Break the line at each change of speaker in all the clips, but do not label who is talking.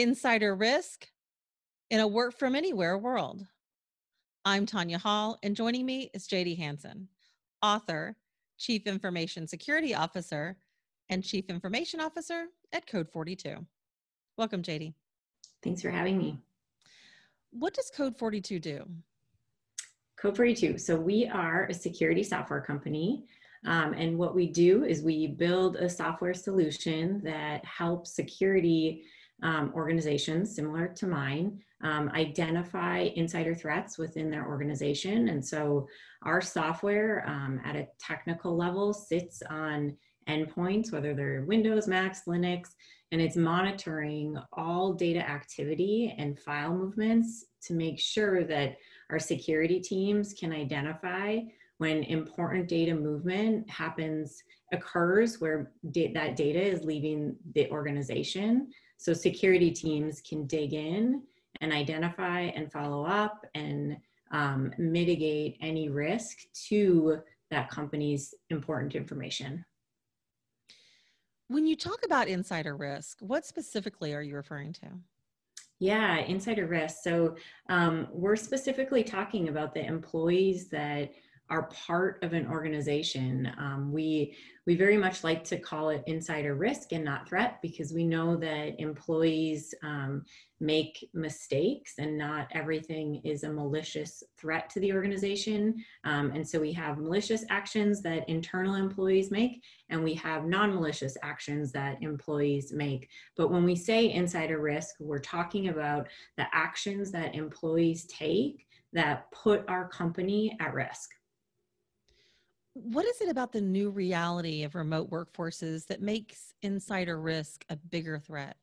Insider Risk in a Work from Anywhere world. I'm Tanya Hall, and joining me is Jadee Hanson, author, Chief Information Security Officer, and Chief Information Officer at Code 42. Welcome, Jadee.
Thanks for having me.
What does Code 42 do?
Code 42. So, we are a security software company. Um, and what we do is we build a software solution that helps security um, organizations similar to mine um, identify insider threats within their organization. And so our software um, at a technical level sits on endpoints, whether they're Windows, Macs, Linux, and it's monitoring all data activity and file movements to make sure that our security teams can identify when important data movement happens occurs where da- that data is leaving the organization so security teams can dig in and identify and follow up and um, mitigate any risk to that company's important information.
When you talk about insider risk, what specifically are you referring to?
Yeah, insider risk. So um, we're specifically talking about the employees that are part of an organization. Um, we we very much like to call it insider risk and not threat because we know that employees um, make mistakes and not everything is a malicious threat to the organization. Um, and so we have malicious actions that internal employees make, and we have non-malicious actions that employees make. But when we say insider risk, we're talking about the actions that employees take that put our company at risk
what is it about the new reality of remote workforces that makes insider risk a bigger threat?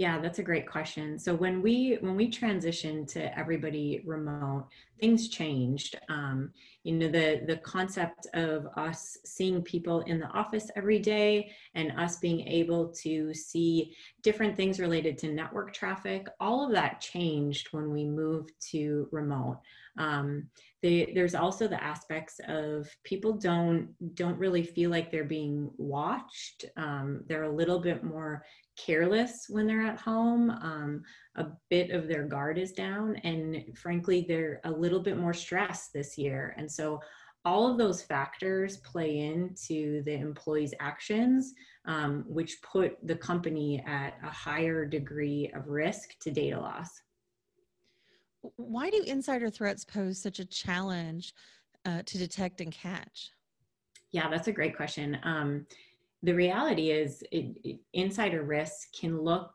Yeah, that's a great question. So when we when we transitioned to everybody remote, things changed. Um, you know, the the concept of us seeing people in the office every day and us being able to see different things related to network traffic, all of that changed when we moved to remote. Um, they, there's also the aspects of people don't don't really feel like they're being watched. Um, they're a little bit more careless when they're at home. Um, a bit of their guard is down, and frankly, they're a little bit more stressed this year. And so, all of those factors play into the employee's actions, um, which put the company at a higher degree of risk to data loss
why do insider threats pose such a challenge uh, to detect and catch?
Yeah, that's a great question. Um, the reality is, it, it, insider risk can look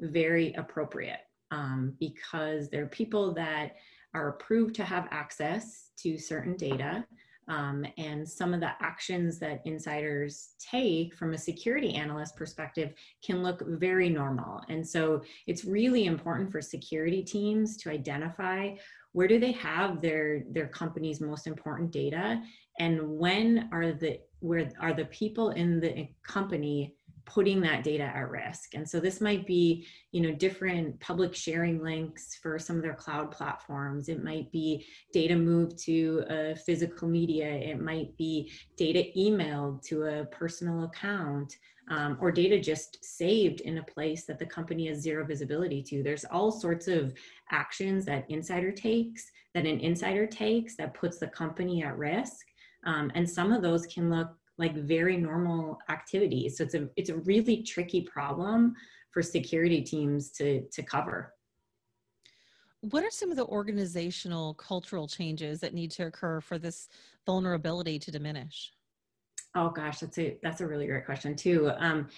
very appropriate um, because there are people that are approved to have access to certain data. Um, and some of the actions that insiders take from a security analyst perspective can look very normal. And so it's really important for security teams to identify where do they have their their company's most important data and when are the where are the people in the company putting that data at risk. And so this might be, you know, different public sharing links for some of their cloud platforms. It might be data moved to a physical media. It might be data emailed to a personal account. Um, or data just saved in a place that the company has zero visibility to. There's all sorts of actions that insider takes, that an insider takes that puts the company at risk. Um, and some of those can look like very normal activities. So it's a it's a really tricky problem for security teams to to cover.
What are some of the organizational cultural changes that need to occur for this vulnerability to diminish?
Oh gosh, that's a that's a really great question too. Um,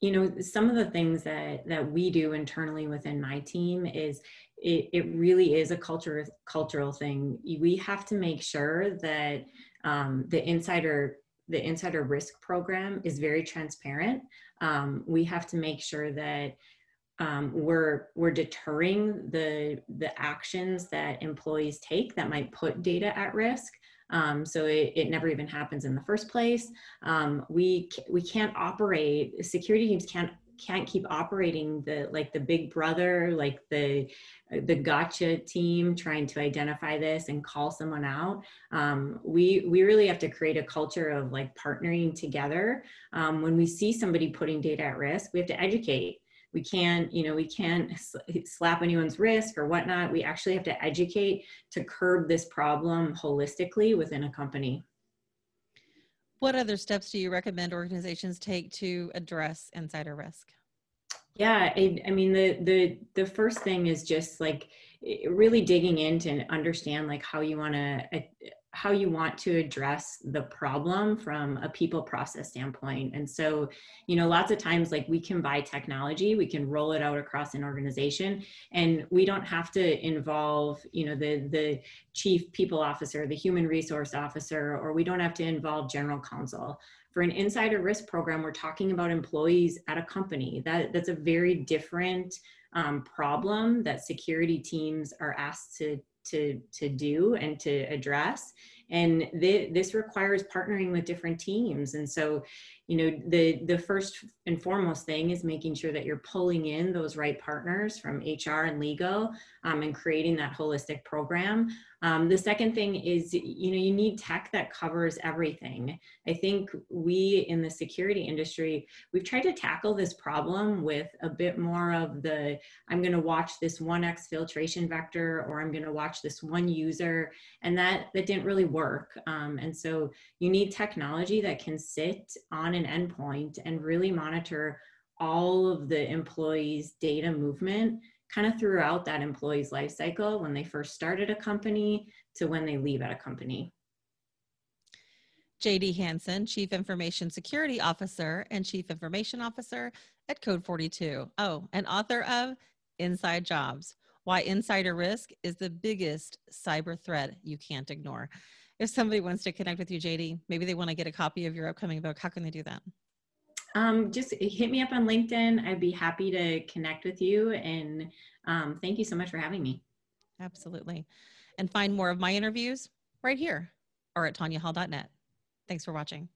you know, some of the things that that we do internally within my team is it, it really is a culture cultural thing. We have to make sure that um, the insider the insider risk program is very transparent. Um, we have to make sure that um, we're we're deterring the the actions that employees take that might put data at risk. Um, so it, it, never even happens in the first place. Um, we we can't operate. Security teams can't can't keep operating the like the big brother like the the gotcha team trying to identify this and call someone out. Um, we we really have to create a culture of like partnering together. Um, when we see somebody putting data at risk we have to educate. We can't you know we can't slap anyone's wrist or whatnot. We actually have to educate to curb this problem holistically within a company
what other steps do you recommend organizations take to address insider risk?
Yeah I, I mean the the the first thing is just like really digging in to understand like how you want to uh, how you want to address the problem from a people process standpoint. And so, you know, lots of times like we can buy technology, we can roll it out across an organization and we don't have to involve, you know, the the chief people officer, the human resource officer, or we don't have to involve general counsel. For an insider risk program, we're talking about employees at a company. That that's a very different um, problem that security teams are asked to to to do and to address. And th- this requires partnering with different teams. And so you know the the first and foremost thing is making sure that you're pulling in those right partners from hr and legal um, and creating that holistic program. Um, the second thing is you know you need tech that covers everything. I think we in the security industry we've tried to tackle this problem with a bit more of the i'm going to watch this one exfiltration vector or i'm going to watch this one user and that that didn't really work. Um, and so you need technology that can sit on an endpoint and really monitor all of the employees' data movement kind of throughout that employee's life cycle when they first started a company to when they leave at a company.
Jadee Hanson, Chief Information Security Officer and Chief Information Officer at Code 42. Oh, and author of Inside Jobs Why Insider Risk is the Biggest Cyber Threat You Can't Ignore if somebody wants to connect with you, Jadee, maybe they want to get a copy of your upcoming book, how can they do that?
Um, just hit me up on LinkedIn. I'd be happy to connect with you. And um, thank you so much for having me.
Absolutely. And find more of my interviews right here or at tanyahall.net. Thanks for watching.